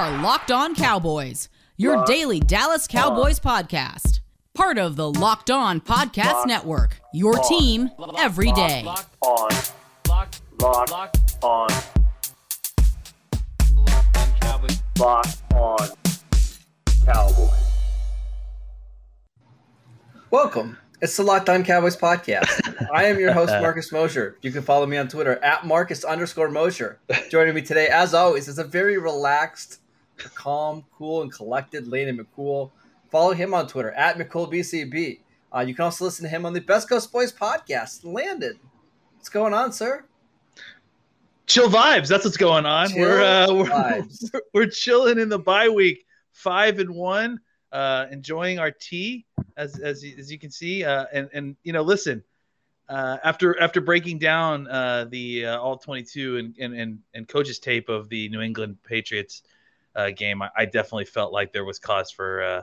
are Locked On Cowboys, your daily Dallas Cowboys podcast. Part of the Locked On Podcast Network, your team every day. on. Lock, lock, on. Lock on Cowboys. Welcome. It's the Locked On Cowboys podcast. I am your host, Marcus Mosher. You can follow me on Twitter at Marcus underscore Mosher. Joining me today, as always, is a very relaxed, calm, cool, and collected Landon McCool. Follow him on Twitter at McCoolBCB. Uh, you can also listen to him on the Best Coast Boys podcast. Landon, what's going on, sir? chill vibes. That's what's going on. Chill we're, uh, we're, vibes. we're chilling in the bye week, five and one, uh, enjoying our tea as as you- as you can see. Uh, and and you know, listen, uh, after after breaking down uh, the uh, all twenty two and, and and and coaches tape of the New England Patriots uh, game, I, I definitely felt like there was cause for. Uh,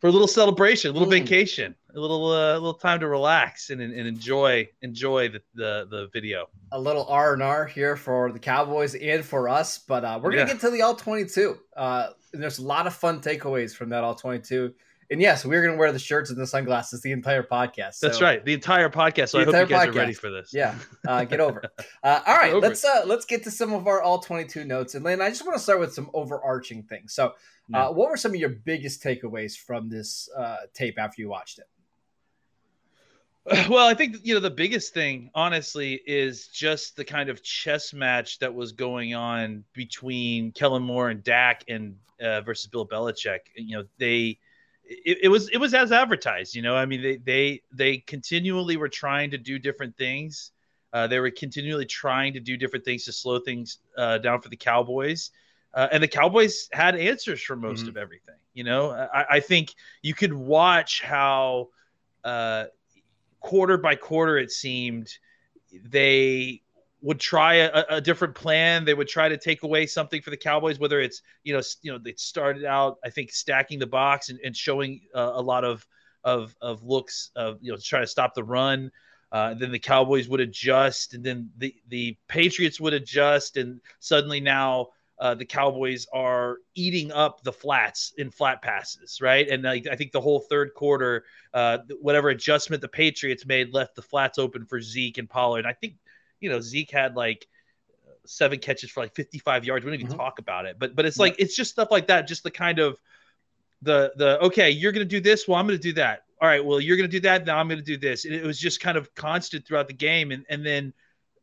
for a little celebration, a little Mm. vacation, a little uh, little time to relax and, and enjoy enjoy the, the, the video. a little R and R here for the Cowboys and for us, but uh, we're gonna Yeah. get to the all twenty two. Uh, and there's a lot of fun takeaways from that all twenty two. And yes, we're gonna wear the shirts and the sunglasses the entire podcast. That's right. The entire podcast. So The I hope you guys are ready for this. Yeah, uh, get over. Uh, all right, over let's uh, let's get to some of our all twenty two notes. And Lane, I just want to start with some overarching things. So, Yeah. uh, what were some of your biggest takeaways from this uh, tape after you watched it? Well, I think you know the biggest thing, honestly, is just the kind of chess match that was going on between Kellen Moore and Dak and uh, versus Bill Belichick. You know, they it, it was it was as advertised. You know, I mean, they they they continually were trying to do different things. Uh, they were continually trying to do different things to slow things uh, down for the Cowboys. Uh, and the Cowboys had answers for most Mhm. of everything. You know, I, I think you could watch how uh, quarter by quarter it seemed they would try a, a different plan. They would try to take away something for the Cowboys, whether it's you know you know they started out I think stacking the box and, and showing uh, a lot of of of looks of you know to try to stop the run. Uh, then the Cowboys would adjust, and then the the Patriots would adjust, and suddenly now uh, the Cowboys are eating up the flats in flat passes, right? And like, I think the whole third quarter, uh, whatever adjustment the Patriots made left the flats open for Zeke and Pollard. And I think, you know, Zeke had like seven catches for like 55 yards. We don't even Mhm. talk about it, but but it's like it's just stuff like that, just the kind of the the okay, you're gonna do this, well, I'm gonna do that. All right, well, you're gonna do that, now I'm gonna do this. And it was just kind of constant throughout the game, and and then.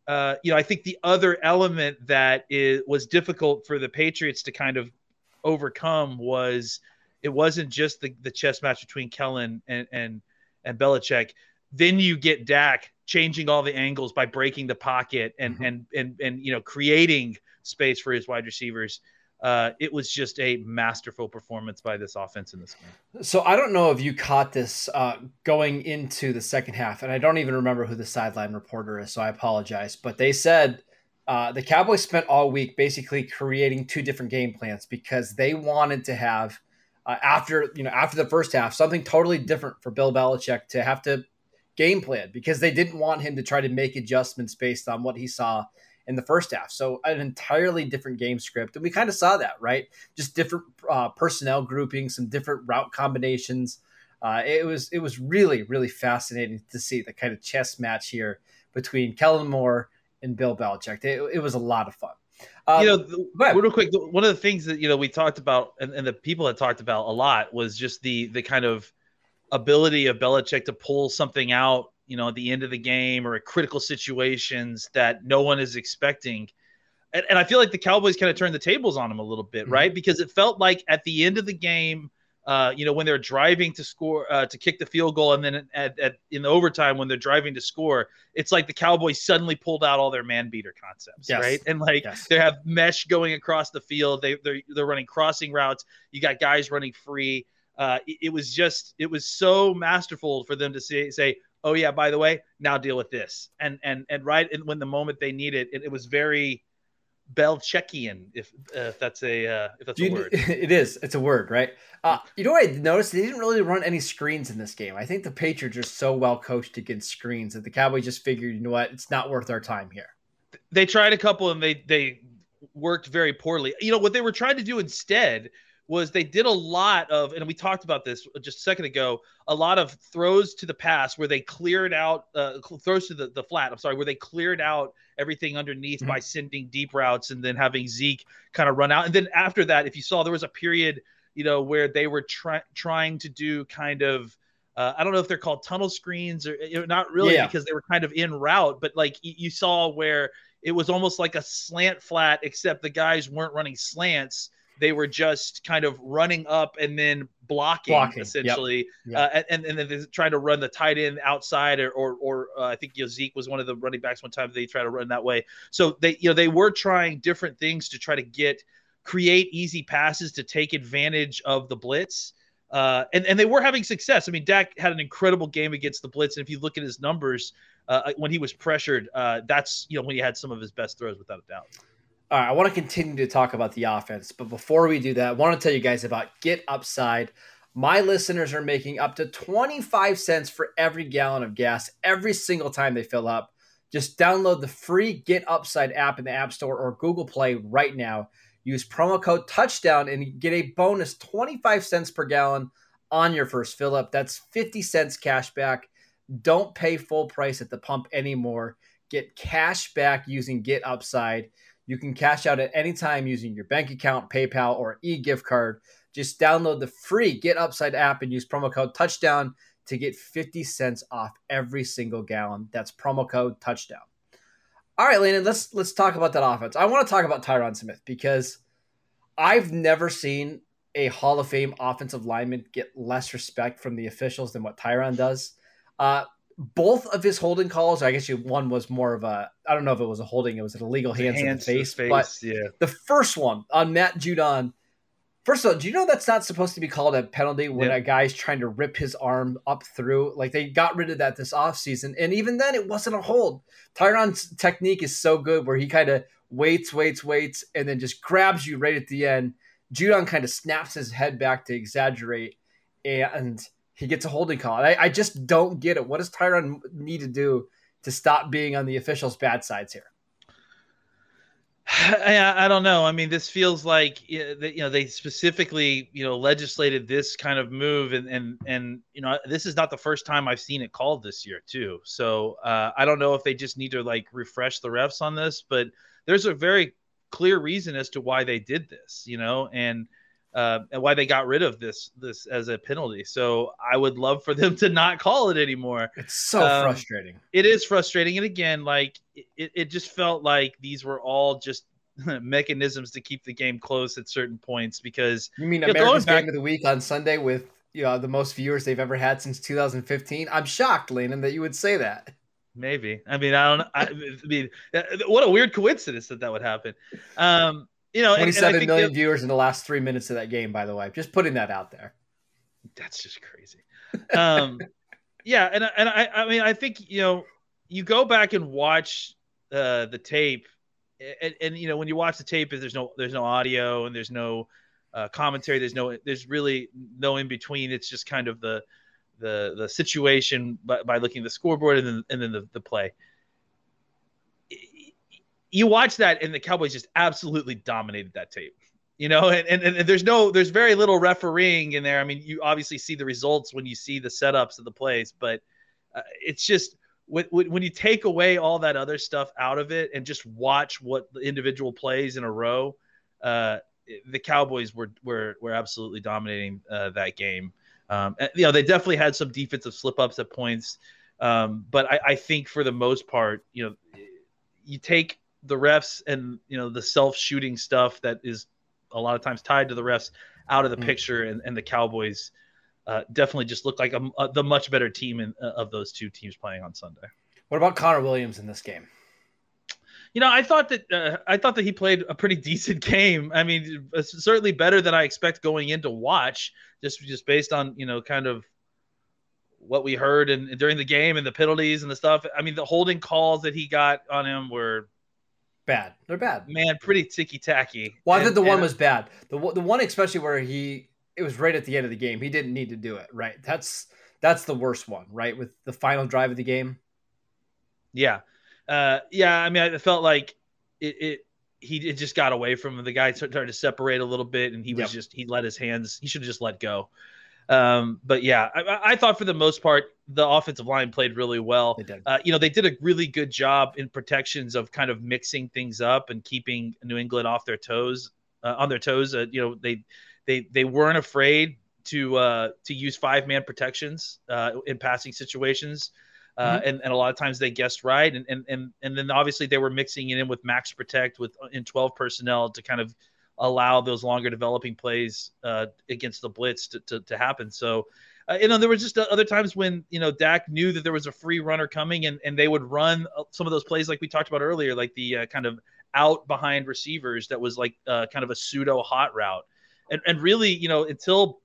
Uh, you know, I think the other element that is, was difficult for the Patriots to kind of overcome was it wasn't just the, the chess match between Kellen and and and Belichick. Then you get Dak changing all the angles by breaking the pocket and Mhm. and and and you know creating space for his wide receivers. Uh, it was just a masterful performance by this offense in this game. So I don't know if you caught this uh, going into the second half, and I don't even remember who the sideline reporter is, so I apologize. But they said uh, the Cowboys spent all week basically creating two different game plans because they wanted to have uh, after you know after the first half something totally different for Bill Belichick to have to game plan because they didn't want him to try to make adjustments based on what he saw in the first half. So an entirely different game script, and we kind of saw that, right? Just different uh, personnel grouping, some different route combinations. Uh, it was it was really really fascinating to see the kind of chess match here between Kellen Moore and Bill Belichick. It, it was a lot of fun. Um, you know, the, real quick, one of the things that you know we talked about, and, and the people had talked about a lot, was just the the kind of ability of Belichick to pull something out, you know, at the end of the game or at critical situations that no one is expecting. And, and I feel like the Cowboys kind of turned the tables on him a little bit, Mhm. right? Because it felt like at the end of the game, uh, you know, when they're driving to score, uh, to kick the field goal, and then at, at in the overtime when they're driving to score, it's like the Cowboys suddenly pulled out all their man beater concepts, Yes. right? And like Yes. they have mesh going across the field. They they're, they're running crossing routes. You got guys running free. Uh, it, it was just it was so masterful for them to say say, oh yeah, by the way, now deal with this. And and and right in, when the moment they need it, it, it was very Belichickian, if uh, if that's a uh, if that's Do a word. it is. It's a word, right? Uh, you know what I noticed? They didn't really run any screens in this game. I think the Patriots are so well coached against screens that the Cowboys just figured, you know what, it's not worth our time here. they tried a couple and they they worked very poorly. You know what they were trying to do instead was they did a lot of, and we talked about this just a second ago, a lot of throws to the pass where they cleared out uh, throws to the, the flat. I'm sorry, where they cleared out everything underneath mm-hmm. by sending deep routes and then having Zeke kind of run out. And then after that, if you saw, there was a period, you know, where they were try- trying to do kind of. Uh, I don't know if they're called tunnel screens or you know, not really yeah. because they were kind of in route, but like you saw where it was almost like a slant flat, except the guys weren't running slants they were just kind of running up and then blocking, blocking. essentially, yep. Yep. Uh, and, and then they trying to run the tight end outside, or or, or uh, I think you know, Zeke was one of the running backs one time they tried to run that way. So they you know they were trying different things to try to get create easy passes to take advantage of the blitz. Uh, and, and they were having success. I mean, Dak had an incredible game against the blitz. And if you look at his numbers uh, when he was pressured, uh, that's you know when he had some of his best throws without a doubt. All right, I want to continue to talk about the offense, but before we do that, I want to tell you guys about Get Upside. My listeners are making up to 25 cents for every gallon of gas every single time they fill up. Just download the free Get Upside app in the App Store or Google Play right now. Use promo code touchdown and get a bonus 25 cents per gallon on your first fill up. That's 50 cents cash back. Don't pay full price at the pump anymore. Get cash back using Get Upside. You can cash out at any time using your bank account, PayPal, or e gift card. Just download the free Get Upside app and use promo code Touchdown to get 50 cents off every single gallon. That's promo code Touchdown. All right, Landon, let's let's talk about that offense. I want to talk about Tyron Smith because I've never seen a Hall of Fame offensive lineman get less respect from the officials than what Tyron does. Uh, both of his holding calls, I guess you, one was more of a, I don't know if it was a holding, it was an illegal hands, hands in the face, face, but yeah. the first one on Matt Judon, first of all, do you know that's not supposed to be called a penalty when a guy's trying to rip his arm up through? Like they got rid of that this offseason. And even then, it wasn't a hold. Tyron's technique is so good where he kind of waits, waits, waits, and then just grabs you right at the end. Judon kind of snaps his head back to exaggerate. And he gets a holding call. I, I just don't get it. What does Tyron need to do to stop being on the officials' bad sides here? I, I don't know. I mean, this feels like you know they specifically you know legislated this kind of move, and and and you know this is not the first time I've seen it called this year too. So uh, I don't know if they just need to like refresh the refs on this, but there's a very clear reason as to why they did this. You know, and uh, and why they got rid of this this as a penalty. So I would love for them to not call it anymore. It's so um, frustrating. It is frustrating, and again, like it, it just felt like these were all just mechanisms to keep the game close at certain points. Because you mean you know, America's back- Game of the Week on Sunday with you know the most viewers they've ever had since 2015? I'm shocked, Landon, that you would say that. Maybe. I mean, I don't. I, I mean, uh, what a weird coincidence that that would happen. Um, you know, 27 and, and million viewers in the last three minutes of that game. By the way, just putting that out there. That's just crazy. Um, yeah, and and I I mean I think you know you go back and watch uh, the tape, and, and you know when you watch the tape, there's no there's no audio and there's no uh, commentary. There's no there's really no in between. It's just kind of the the the situation by, by looking at the scoreboard and then and then the, the play you watch that and the Cowboys just absolutely dominated that tape. You know, and, and, and there's no there's very little refereeing in there. I mean, you obviously see the results when you see the setups of the plays, but uh, it's just when, when you take away all that other stuff out of it and just watch what the individual plays in a row, uh, the Cowboys were were were absolutely dominating uh, that game. Um, you know, they definitely had some defensive slip ups at points, um, but I, I think for the most part, you know, you take the refs and you know the self shooting stuff that is a lot of times tied to the refs out of the mm. picture, and, and the Cowboys uh, definitely just look like a, a, the much better team in, uh, of those two teams playing on Sunday. What about Connor Williams in this game? You know, I thought that uh, I thought that he played a pretty decent game. I mean, certainly better than I expect going in to watch, just just based on you know kind of what we heard and during the game and the penalties and the stuff. I mean, the holding calls that he got on him were bad. They're bad. Man, pretty ticky tacky. Well, I think the one was bad. The the one especially where he it was right at the end of the game. He didn't need to do it. Right. That's that's the worst one. Right with the final drive of the game. Yeah, uh, yeah. I mean, I felt like it, it he it just got away from him. The guy started to separate a little bit, and he was Yep. just he let his hands. He should have just let go. Um, but yeah, I- I, thought for the most part the offensive line played really well. They did. Uh, you know, they did a really good job in protections of kind of mixing things up and keeping New England off their toes, uh, on their toes. Uh, you know, they they they weren't afraid to uh, to use five man protections uh, in passing situations. Uh, and, and a lot of times they guessed right, and, and and and then obviously they were mixing it in with max protect with in twelve personnel to kind of allow those longer developing plays uh, against the blitz to, to, to happen. So, uh, you know, there was just other times when, you know, Dak knew that there was a free runner coming and, and they would run uh, some of those plays like we talked about earlier, like the uh, kind of out behind receivers that was like uh, kind of a pseudo hot route. And, and really, you know, until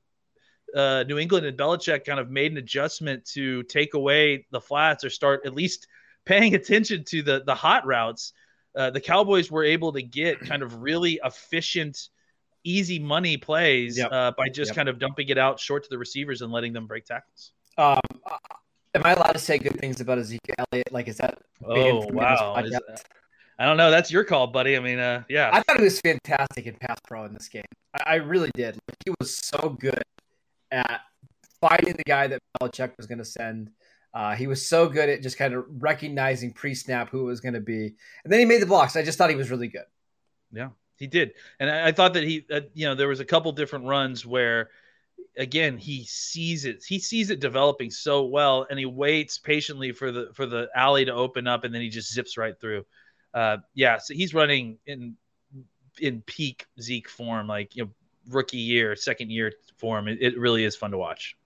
uh, New England and Belichick kind of made an adjustment to take away the flats or start at least paying attention to the the hot routes, uh, the Cowboys were able to get kind of really efficient, easy money plays Yep. uh, by just Yep. kind of dumping it out short to the receivers and letting them break tackles. Um, uh, am I allowed to say good things about Ezekiel Elliott? Like, is that Oh wow! Is- I don't know. That's your call, buddy. I mean, uh, yeah. I thought he was fantastic in pass pro in this game. I, I really did. Like, he was so good at finding the guy that Belichick was going to send. Uh, he was so good at just kind of recognizing pre-snap who it was going to be, and then he made the blocks. I just thought he was really good. Yeah, he did, and I, I thought that he, uh, you know, there was a couple different runs where, again, he sees it. He sees it developing so well, and he waits patiently for the for the alley to open up, and then he just zips right through. Uh, yeah, so he's running in in peak Zeke form, like you know, rookie year, second year form. It, it really is fun to watch.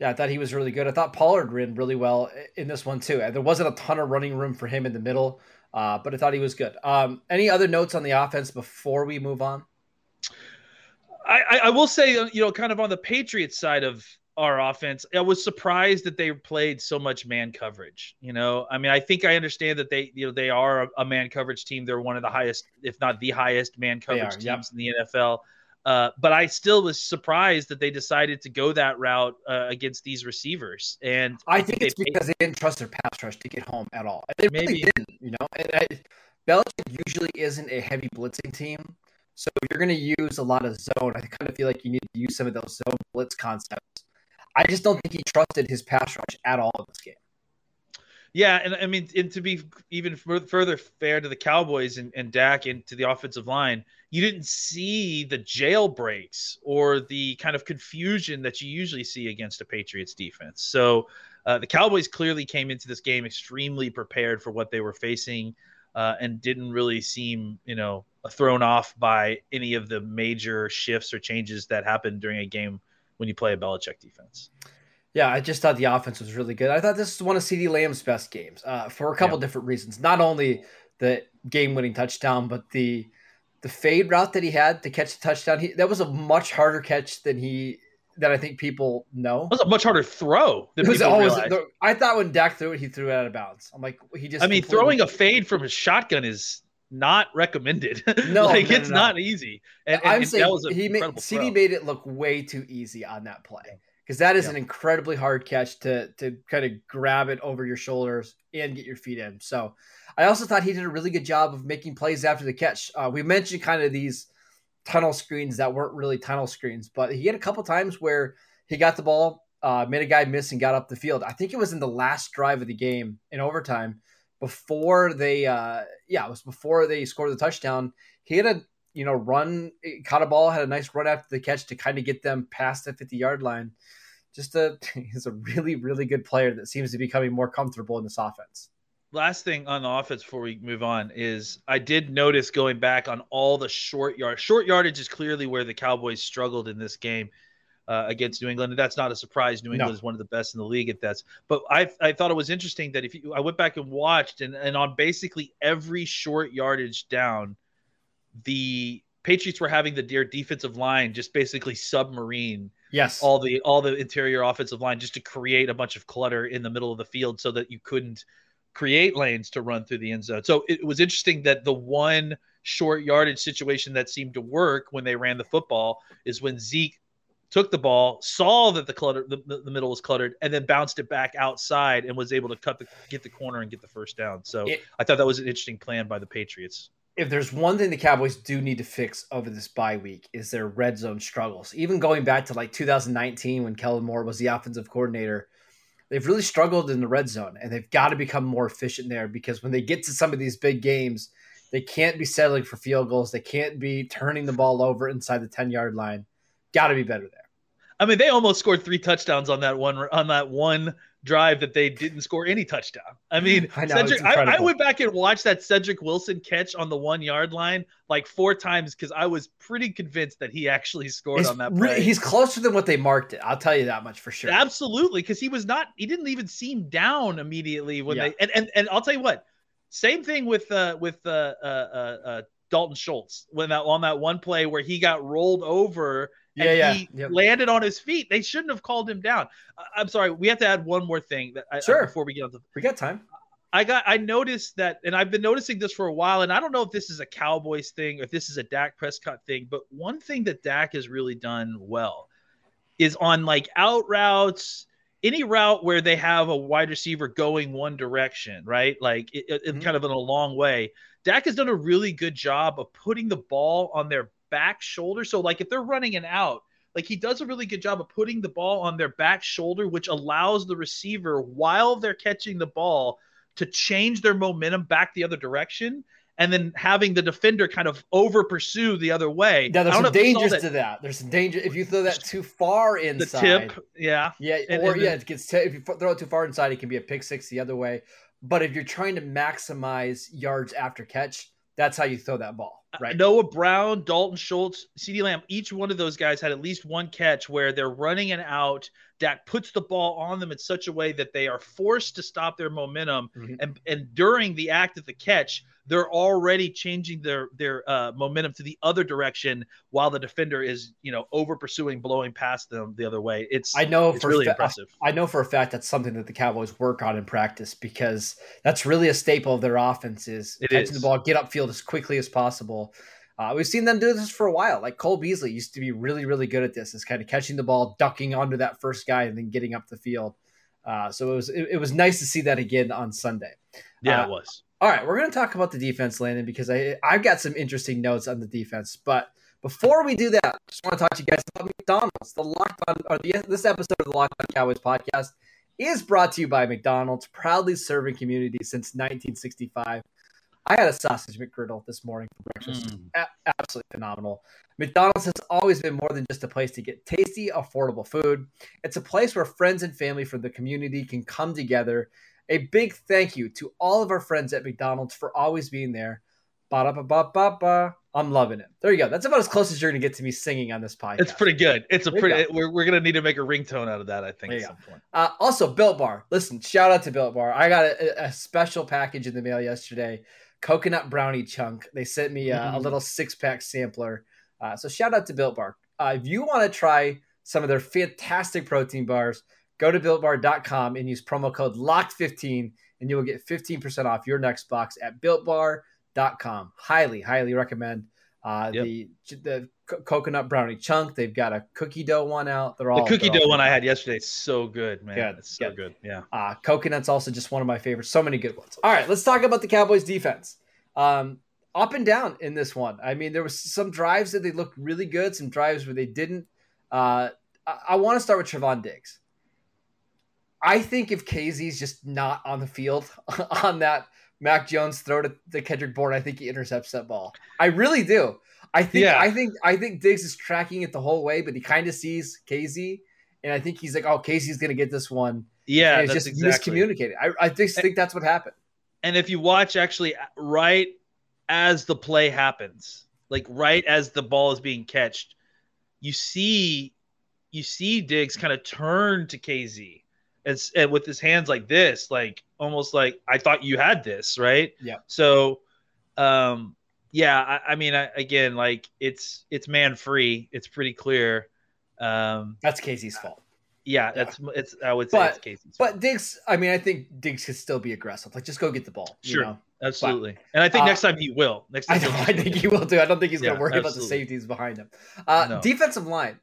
Yeah, I thought he was really good. I thought Pollard ran really well in this one too. There wasn't a ton of running room for him in the middle, uh, but I thought he was good. Um, any other notes on the offense before we move on? I, I, will say, uh, you know, kind of on the Patriots side of our offense, I was surprised that they played so much man coverage. You know, I mean, I think I understand that they, you know, they are a, a man coverage team. They're one of the highest, if not the highest, man coverage are, teams yep. in the NFL. Uh, but I still was surprised that they decided to go that route uh, against these receivers. And I think it's they- because they didn't trust their pass rush to get home at all. They really Maybe. didn't, you know. And I, Belichick usually isn't a heavy blitzing team, so if you're going to use a lot of zone. I kind of feel like you need to use some of those zone blitz concepts. I just don't think he trusted his pass rush at all in this game. Yeah, and I mean, and to be even further fair to the Cowboys and, and Dak and to the offensive line, you didn't see the jailbreaks or the kind of confusion that you usually see against a Patriots defense. So uh, the Cowboys clearly came into this game extremely prepared for what they were facing uh, and didn't really seem, you know, thrown off by any of the major shifts or changes that happened during a game when you play a Belichick defense. Yeah, I just thought the offense was really good. I thought this was one of CD Lamb's best games uh, for a couple Yeah. different reasons. Not only the game-winning touchdown, but the the fade route that he had to catch the touchdown. He, that was a much harder catch than he than I think people know. That was a much harder throw than people always. the- I thought when Dak threw it, he threw it out of bounds. I'm like, he just. I mean, throwing a fade from a shotgun is not recommended. No, like no, it's no, no. not easy. And, and, I'm and saying that was he made CD throw. made it look way too easy on that play because that is Yeah. an incredibly hard catch to to kind of grab it over your shoulders and get your feet in. So I also thought he did a really good job of making plays after the catch. Uh, we mentioned kind of these tunnel screens that weren't really tunnel screens, but he had a couple times where he got the ball, uh, made a guy miss, and got up the field. I think it was in the last drive of the game in overtime before they, uh, yeah, it was before they scored the touchdown. He had a you know run, caught a ball, had a nice run after the catch to kind of get them past the fifty yard line. Just a he's a really really good player that seems to be becoming more comfortable in this offense. Last thing on the offense before we move on is I did notice going back on all the short yard. Short yardage is clearly where the Cowboys struggled in this game uh, against New England. And that's not a surprise. New England No. is one of the best in the league at that. But I I thought it was interesting that if you I went back and watched and, and on basically every short yardage down, the Patriots were having the their defensive line just basically submarine Yes, all the all the interior offensive line just to create a bunch of clutter in the middle of the field so that you couldn't create lanes to run through the end zone. So it was interesting that the one short yardage situation that seemed to work when they ran the football is when Zeke took the ball, saw that the clutter the, the middle was cluttered, and then bounced it back outside and was able to cut the get the corner and get the first down. So It- I thought that was an interesting plan by the Patriots. If there's one thing the Cowboys do need to fix over this bye week is their red zone struggles. Even going back to like 2019 when Kellen Moore was the offensive coordinator, they've really struggled in the red zone and they've got to become more efficient there because when they get to some of these big games, they can't be settling for field goals. They can't be turning the ball over inside the 10 yard line. Got to be better there. I mean, they almost scored three touchdowns on that one on that one drive that they didn't score any touchdown. I mean, I know, Cedric, I, I went back and watched that Cedric Wilson catch on the one yard line like four times because I was pretty convinced that he actually scored He's, on that play. he's closer than what they marked it. I'll tell you that much for sure. Absolutely, because he was not. He didn't even seem down immediately when Yeah. they. And, and and I'll tell you what. Same thing with uh with uh uh uh, uh Dalton Schultz when that on that one play where he got rolled over Yeah, and yeah. he Yep. landed on his feet. They shouldn't have called him down. I- I'm sorry. We have to add one more thing that I, Sure. before we get on the We got time. I got I noticed that, and I've been noticing this for a while, and I don't know if this is a Cowboys thing or if this is a Dak Prescott thing, but one thing that Dak has really done well is on like out routes, any route where they have a wide receiver going one direction, right? Like it, it- Mhm. kind of in a long way. Dak has done a really good job of putting the ball on their back shoulder. So like if they're running an out, like he does a really good job of putting the ball on their back shoulder, which allows the receiver while they're catching the ball to change their momentum back the other direction, and then having the defender kind of over pursue the other way. Yeah, there's some if you saw dangers that- to that. There's some danger if you throw that too far inside. the tip, yeah, Yeah, And- or and yeah, then- it gets t- if you throw it too far inside, it can be a pick six the other way. But if you're trying to maximize yards after catch, that's how you throw that ball, right? Noah Brown, Dalton Schultz, CD Lamb, each one of those guys had at least one catch where they're running an out. Dak puts the ball on them in such a way that they are forced to stop their momentum. Mhm. And, and during the act of the catch, they're already changing their their uh, momentum to the other direction while the defender is, you know, over pursuing, blowing past them the other way. It's I know it's for really fa- impressive. I know for a fact that's something that the Cowboys work on in practice because that's really a staple of their offense is catching the ball, get upfield as quickly as possible. Uh, we've seen them do this for a while. Like Cole Beasley used to be really, really good at this. Is kind of catching the ball, ducking onto that first guy, and then getting up the field. Uh, so it was it, it was nice to see that again on Sunday. Yeah, uh, it was. All right, we're going to talk about the defense, Landon, because I I've got some interesting notes on the defense. But before we do that, I just want to talk to you guys about McDonald's. The Locked On, or the, this episode of the Locked On Cowboys podcast is brought to you by McDonald's, proudly serving communities since 1965. I had a sausage McGriddle this morning for breakfast. Mm. A- absolutely phenomenal. McDonald's has always been more than just a place to get tasty, affordable food. It's a place where friends and family from the community can come together. A big thank you to all of our friends at McDonald's for always being there. Ba-da-ba-ba-ba-ba. I'm loving it. There you go. That's about as close as you're going to get to me singing on this podcast. It's pretty good. It's a There pretty. We're, we're gonna need to make a ringtone out of that. I think There at some point. Uh, also, Built Bar. Listen, shout out to Built Bar. I got a, a special package in the mail yesterday. Coconut brownie chunk. They sent me a, a little six pack sampler. Uh, so shout out to Built Bar. Uh, if you want to try some of their fantastic protein bars, go to builtbar.com and use promo code LOCKED15 and you will get 15% off your next box at builtbar.com. Highly, highly recommend. Uh, Yep. the the co- coconut brownie chunk. They've got a cookie dough one out. They're all The cookie they're all dough one I had yesterday is so good, man. Good, It's so good. good. Yeah. uh, coconut's also just one of my favorites. So many good ones. All right, let's talk about the Cowboys defense. Um, up and down in this one. I mean, there was some drives that they looked really good, some drives where they didn't. Uh, I, I want to start with Trevon Diggs. I think if Kazee's just not on the field on that Mac Jones throw to, the Kendrick Bourne, I think he intercepts that ball. I really do. I think Yeah. I think I think Diggs is tracking it the whole way, but he kind of sees Kazee, and I think he's like, "Oh, Kazee's gonna get this one." Yeah, and it's just exactly. miscommunicated. I, I just think that's what happened. And if you watch actually right as the play happens, like right as the ball is being catched, you see you see Diggs kind of turn to KZ and, and with his hands like this, like almost like I thought you had this, right? Yeah. So um yeah, I, I mean I, again, like it's it's man free. It's pretty clear. Um That's Kazee's fault. yeah, that's it's I would say But- it's Kazee's But Diggs, I mean, I think Diggs could still be aggressive. Like, just go get the ball. you Sure. know? Absolutely. And I think Uh, next time he will. Next I time know. I think he will too. I don't think he's gonna worry about the safeties behind him. Uh, No. Defensive line.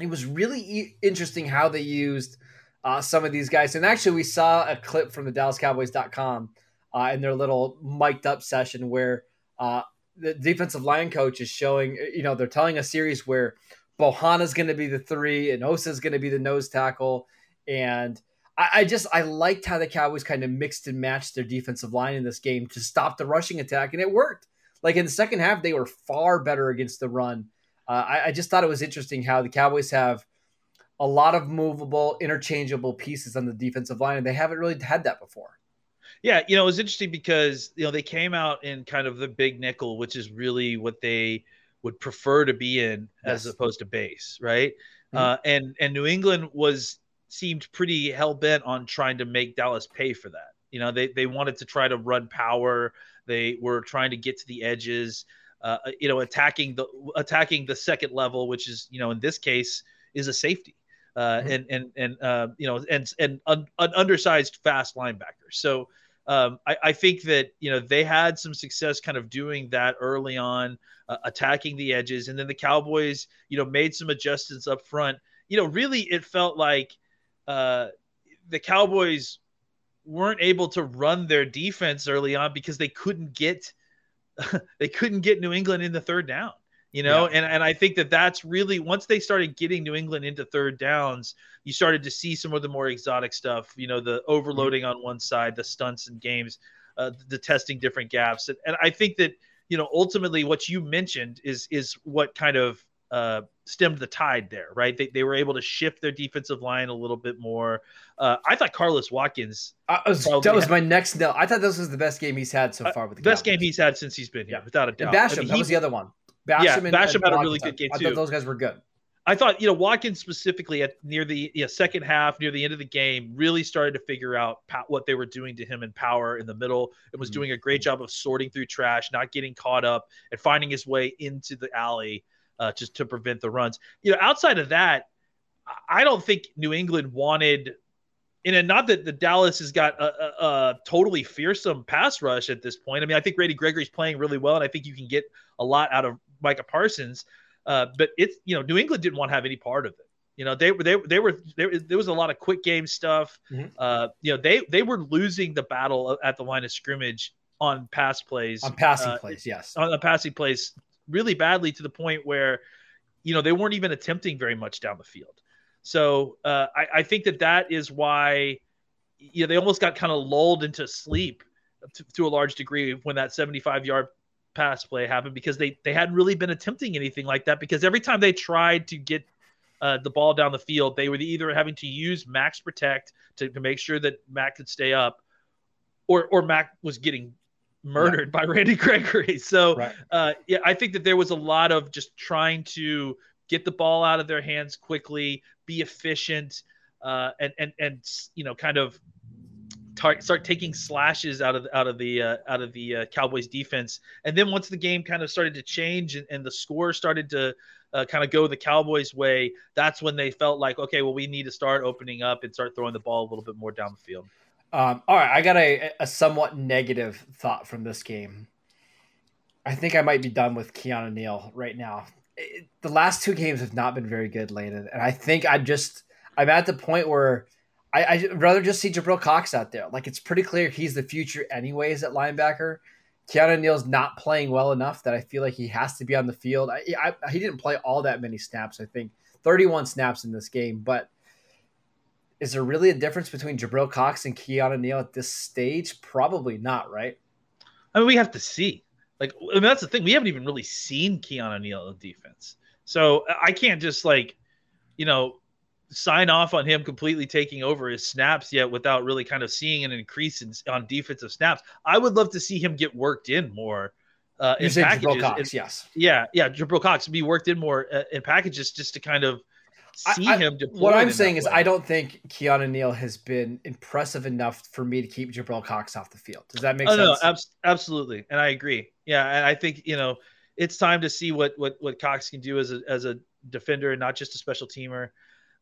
It was really e- interesting how they used uh, some of these guys. And actually, we saw a clip from the DallasCowboys.com uh, in their little mic'd up session where uh, the defensive line coach is showing, you know, they're telling a series where Bohanna's going to be the three and Osa's going to be the nose tackle. And I, I, just, I liked how the Cowboys kind of mixed and matched their defensive line in this game to stop the rushing attack. And it worked. Like in the second half, they were far better against the run. Uh, I, I just thought it was interesting how the Cowboys have a lot of movable, interchangeable pieces on the defensive line, and they haven't really had that before. Yeah, you know, it was interesting because you know they came out in kind of the big nickel, which is really what they would prefer to be in yes. as opposed to base, right? Mm-hmm. Uh, and and New England was seemed pretty hell bent on trying to make Dallas pay for that. You know, they they wanted to try to run power. They were trying to get to the edges. Uh, you know, attacking the attacking the second level, which is you know in this case is a safety. Uh, mm-hmm. and and and uh, you know and and an undersized fast linebacker. So um, I, I, think that you know they had some success kind of doing that early on, uh, attacking the edges, and then the Cowboys, you know, made some adjustments up front. You know, really, it felt like uh, the Cowboys weren't able to run their defense early on because they couldn't get they couldn't get New England in the third down you know yeah. and and i think that that's really once they started getting new england into third downs you started to see some of the more exotic stuff you know the overloading mm-hmm. on one side the stunts and games uh, the testing different gaps and, and i think that you know ultimately what you mentioned is is what kind of uh, stemmed the tide there, right? They, they were able to shift their defensive line a little bit more. Uh, I thought Carlos Watkins. Was, that was had, my next. No, I thought this was the best game he's had so uh, far with the best Cowboys. game he's had since he's been here, yeah. without a doubt. And Basham, I mean, that was the other one. Basham yeah, and, Basham and had a really good game I too. thought those guys were good. I thought you know Watkins specifically at near the you know, second half, near the end of the game, really started to figure out what they were doing to him in power in the middle, and was mm-hmm. doing a great job of sorting through trash, not getting caught up, and finding his way into the alley uh, just to prevent the runs. You know, outside of that, I don't think New England wanted. And not that the Dallas has got a, a, a, totally fearsome pass rush at this point. I mean, I think Randy Gregory's playing really well, and I think you can get a lot out of Micah Parsons. Uh, but it's you know New England didn't want to have any part of it. You know they were they, they were there, there was a lot of quick game stuff. Mm-hmm. Uh, you know they they were losing the battle at the line of scrimmage on pass plays on passing uh, plays yes on the passing plays really badly to the point where you know they weren't even attempting very much down the field. So uh, I, I think that that is why you know they almost got kind of lulled into sleep to, to a large degree when that 75 yard pass play happened because they they hadn't really been attempting anything like that because every time they tried to get uh, the ball down the field, they were either having to use max protect to, to make sure that Mac could stay up, or or Mac was getting murdered by Randy Gregory. So right. uh, yeah, I think that there was a lot of just trying to get the ball out of their hands quickly, be efficient, uh, and and and you know kind of tar- start taking slashes out of out of the uh, out of the uh, Cowboys defense. And then once the game kind of started to change and, and the score started to uh, kind of go the Cowboys' way, that's when they felt like, okay, well, we need to start opening up and start throwing the ball a little bit more down the field. Um, all right, I got a, a somewhat negative thought from this game. I think I might be done with Keanu Neal right now. It, the last two games have not been very good, Landon, and I think I'm just I'm at the point where I, would rather just see Jabril Cox out there. Like it's pretty clear he's the future anyways at linebacker. Keanu Neal's not playing well enough that I feel like he has to be on the field. I, I, he didn't play all that many snaps. I think 31 snaps in this game. But is there really a difference between Jabril Cox and Keanu Neal at this stage? Probably not, right? I mean, we have to see. Like, I mean, that's the thing. We haven't even really seen Keanu Neal in defense. So I can't just like, you know, sign off on him completely taking over his snaps yet without really kind of seeing an increase in, on defensive snaps. I would love to see him get worked in more. Uh, in packages. Cox, yes. Yeah, yeah, Jabril Cox be worked in more uh, in packages just to kind of see I, him What I'm saying is, way. I don't think Keanu Neal has been impressive enough for me to keep Jabril Cox off the field. Does that make oh, sense? No, ab- absolutely, and I agree. Yeah, and I think you know it's time to see what what what Cox can do as a as a defender and not just a special teamer.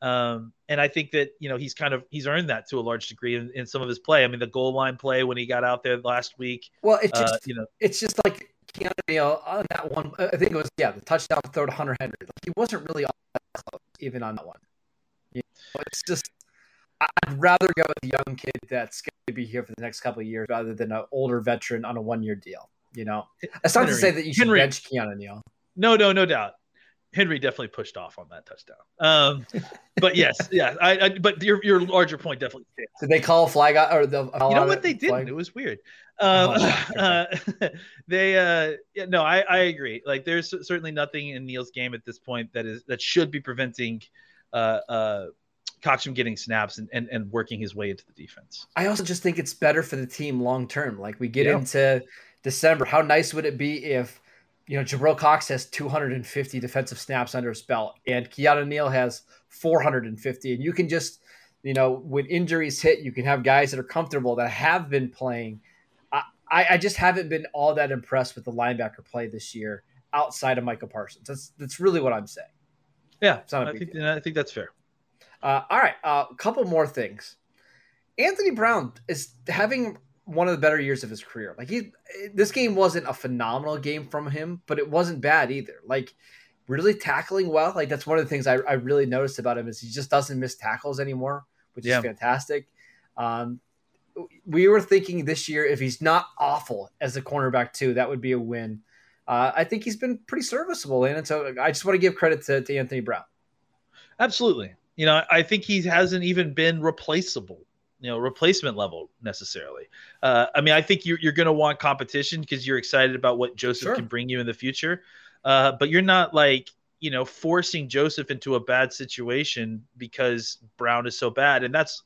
Um, and I think that you know he's kind of he's earned that to a large degree in, in, some of his play. I mean, the goal line play when he got out there last week. Well, it's just uh, you know it's just like Keanu Neal on that one. I think it was yeah the touchdown throw to Hunter Henry. Like, he wasn't really all that close even on that one. You know, it's just I'd rather go with a young kid that's going to be here for the next couple of years rather than an older veteran on a one year deal. You know, that's not to say that you should Henry. bench Keanu Neal. No, no, no doubt. Henry definitely pushed off on that touchdown. Um, but yes, yeah. I, I but your your larger point definitely stands. Did they call a flag out or the? You know what they didn't? It was weird. Um, Oh, uh, they, uh, yeah, no, I, I agree. Like, there's certainly nothing in Neal's game at this point that is that should be preventing uh, uh, Cox from getting snaps and, and and working his way into the defense. I also just think it's better for the team long term. Like we get Yeah. into December, how nice would it be if you know Jabril Cox has 250 defensive snaps under his belt and Keanu Neal has 450, and you can just you know when injuries hit, you can have guys that are comfortable that have been playing. I, I just haven't been all that impressed with the linebacker play this year outside of Michael Parsons. That's that's really what I'm saying. Yeah, I think. I think that's fair. Uh, all right, uh, a couple more things. Anthony Brown is having one of the better years of his career. Like he, this game wasn't a phenomenal game from him, but it wasn't bad either. Like really tackling well. Like that's one of the things I, I really noticed about him is he just doesn't miss tackles anymore, which Yeah. is fantastic. Um, we were thinking this year if he's not awful as a cornerback too, that would be a win. Uh, I think he's been pretty serviceable and. So I just want to give credit to, to Anthony Brown. Absolutely. You know, I think he hasn't even been replaceable, you know, replacement level necessarily. Uh, I mean, I think you're, you're going to want competition because you're excited about what Joseph Sure. can bring you in the future. Uh, but you're not like, you know, forcing Joseph into a bad situation because Brown is so bad. And that's,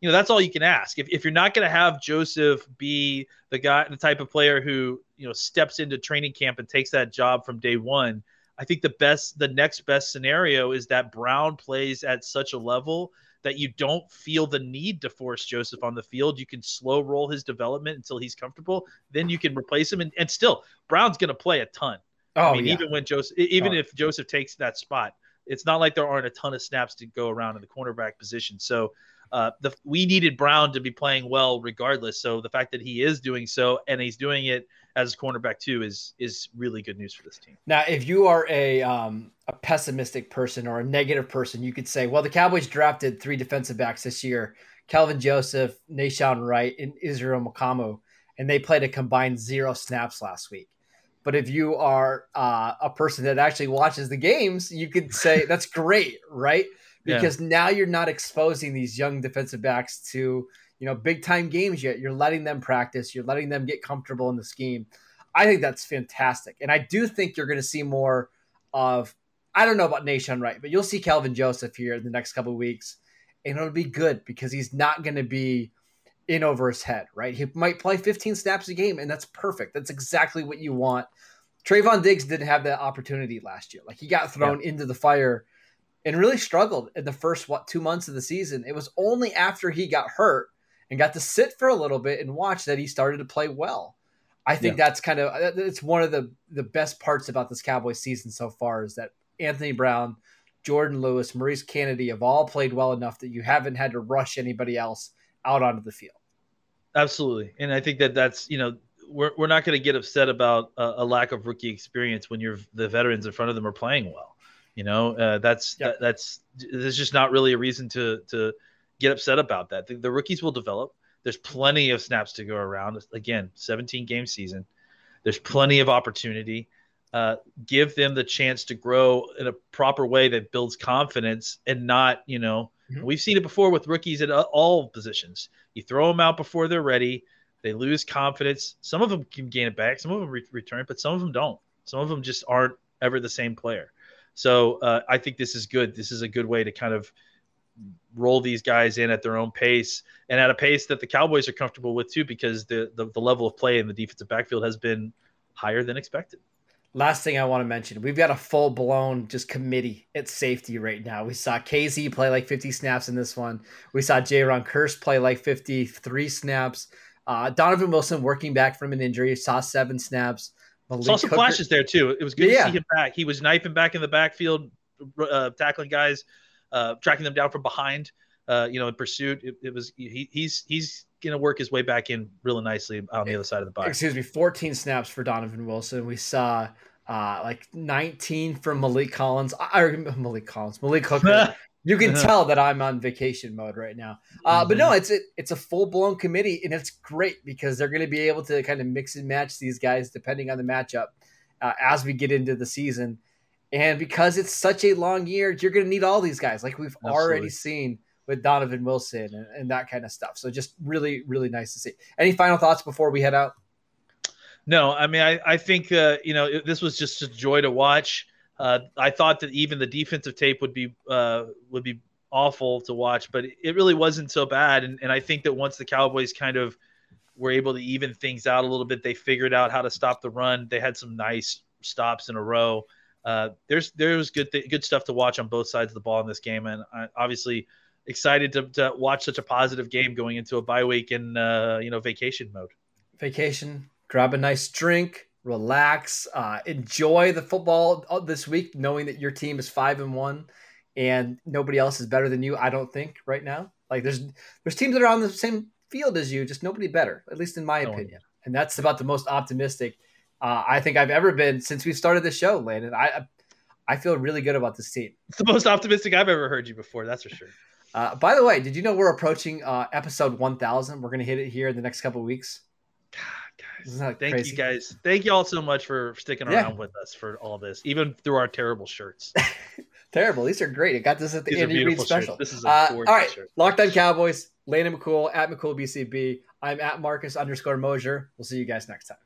you know, that's all you can ask. If, if you're not going to have Joseph be the guy, the type of player who, you know, steps into training camp and takes that job from day one, I think the best, the next best scenario is that Brown plays at such a level that you don't feel the need to force Joseph on the field. You can slow roll his development until he's comfortable. Then you can replace him. And, and still, Brown's going to play a ton. Oh, I mean, yeah. even when Joseph, even Oh. if Joseph takes that spot, it's not like there aren't a ton of snaps to go around in the cornerback position. So, uh, the we needed Brown to be playing well regardless. So the fact that he is doing so and he's doing it as cornerback too is is really good news for this team. Now, if you are a um, a pessimistic person or a negative person, you could say, well, the Cowboys drafted three defensive backs this year: Kelvin Joseph, Nahshon Wright, and Israel Mukuamu, and they played a combined zero snaps last week. But if you are uh, a person that actually watches the games, you could say that's great, right? Yeah. Because now you're not exposing these young defensive backs to you know big time games yet. You're letting them practice. You're letting them get comfortable in the scheme. I think that's fantastic, and I do think you're going to see more of. I don't know about Nahshon Wright, but you'll see Kelvin Joseph here in the next couple of weeks, and it'll be good because he's not going to be in over his head, right? He might play 15 snaps a game, and that's perfect. That's exactly what you want. Trevon Diggs didn't have that opportunity last year. Like he got thrown into the fire and really struggled in the first what two months of the season. It was only after he got hurt and got to sit for a little bit and watch that he started to play well. I think that's kind of it's one of the the best parts about this Cowboys season so far is that Anthony Brown, Jourdan Lewis, Maurice Canady have all played well enough that you haven't had to rush anybody else out onto the field. Absolutely, and I think that that's you know we're we're not going to get upset about a, a lack of rookie experience when you're the veterans in front of them are playing well. You know, uh, that's Yep. that, that's there's just not really a reason to to get upset about that. The, the rookies will develop. There's plenty of snaps to go around. Again, 17 game season. There's plenty of opportunity. Uh, give them the chance to grow in a proper way that builds confidence and not, you know, Mhm. we've seen it before with rookies at all positions. You throw them out before they're ready. They lose confidence. Some of them can gain it back. Some of them re- return, but some of them don't. Some of them just aren't ever the same player. So uh, I think this is good. This is a good way to kind of roll these guys in at their own pace and at a pace that the Cowboys are comfortable with too, because the the, the level of play in the defensive backfield has been higher than expected. Last thing I want to mention, we've got a full blown just committee at safety right now. We saw Kazee play like 50 snaps in this one. We saw Jayron Kearse play like 53 snaps. Uh, Donovan Wilson working back from an injury, saw seven snaps. Malik Saw some Hooker- flashes there too. It was good Yeah. to see him back. He was knifing back in the backfield, uh, tackling guys, uh, tracking them down from behind. Uh, you know, in pursuit. It, it was he, he's he's gonna work his way back in really nicely on the other side of the box. excuse me, 14 snaps for Donovan Wilson. We saw uh, like 19 from Malik Collins. I I remember Malik Collins, Malik Hooker, You can tell that I'm on vacation mode right now. Uh, mm-hmm. But no, it's a, it's a full blown committee, and it's great because they're going to be able to kind of mix and match these guys depending on the matchup uh, as we get into the season. And because it's such a long year, you're going to need all these guys, like we've Absolutely. already seen with Donovan Wilson and, and, that kind of stuff. So just really, really nice to see. Any final thoughts before we head out? No, I mean, I, I think, uh, you know, this was just a joy to watch. Uh, I thought that even the defensive tape would be uh, would be awful to watch, but it really wasn't so bad. And, and I think that once the Cowboys kind of were able to even things out a little bit, they figured out how to stop the run. They had some nice stops in a row. Uh, there's there's good th- good stuff to watch on both sides of the ball in this game, and I, obviously excited to, to watch such a positive game going into a bye week and uh, you know vacation mode. Vacation, grab a nice drink, relax, uh, enjoy the football uh, this week, knowing that your team is five and one, and nobody else is better than you. I don't think right now. Like there's there's teams that are on the same field as you, just nobody better, at least in my no opinion. One. And that's about the most optimistic uh, I think I've ever been since we started the show, Landon. I I feel really good about this team. It's the most optimistic I've ever heard you before. That's for sure. Uh, by the way, did you know we're approaching uh, episode 1000? We're going to hit it here in the next couple weeks. Guys. Thank crazy? you guys. Thank you all so much for sticking around yeah. with us for all this, even through our terrible shirts. terrible. These are great. I got this at the Andy Reid special. Shirts. This is a uh, all right. Shirt. Locked on Cowboys. Landon McCool at McCool BCB. I'm at Marcus underscore Mosher. We'll see you guys next time.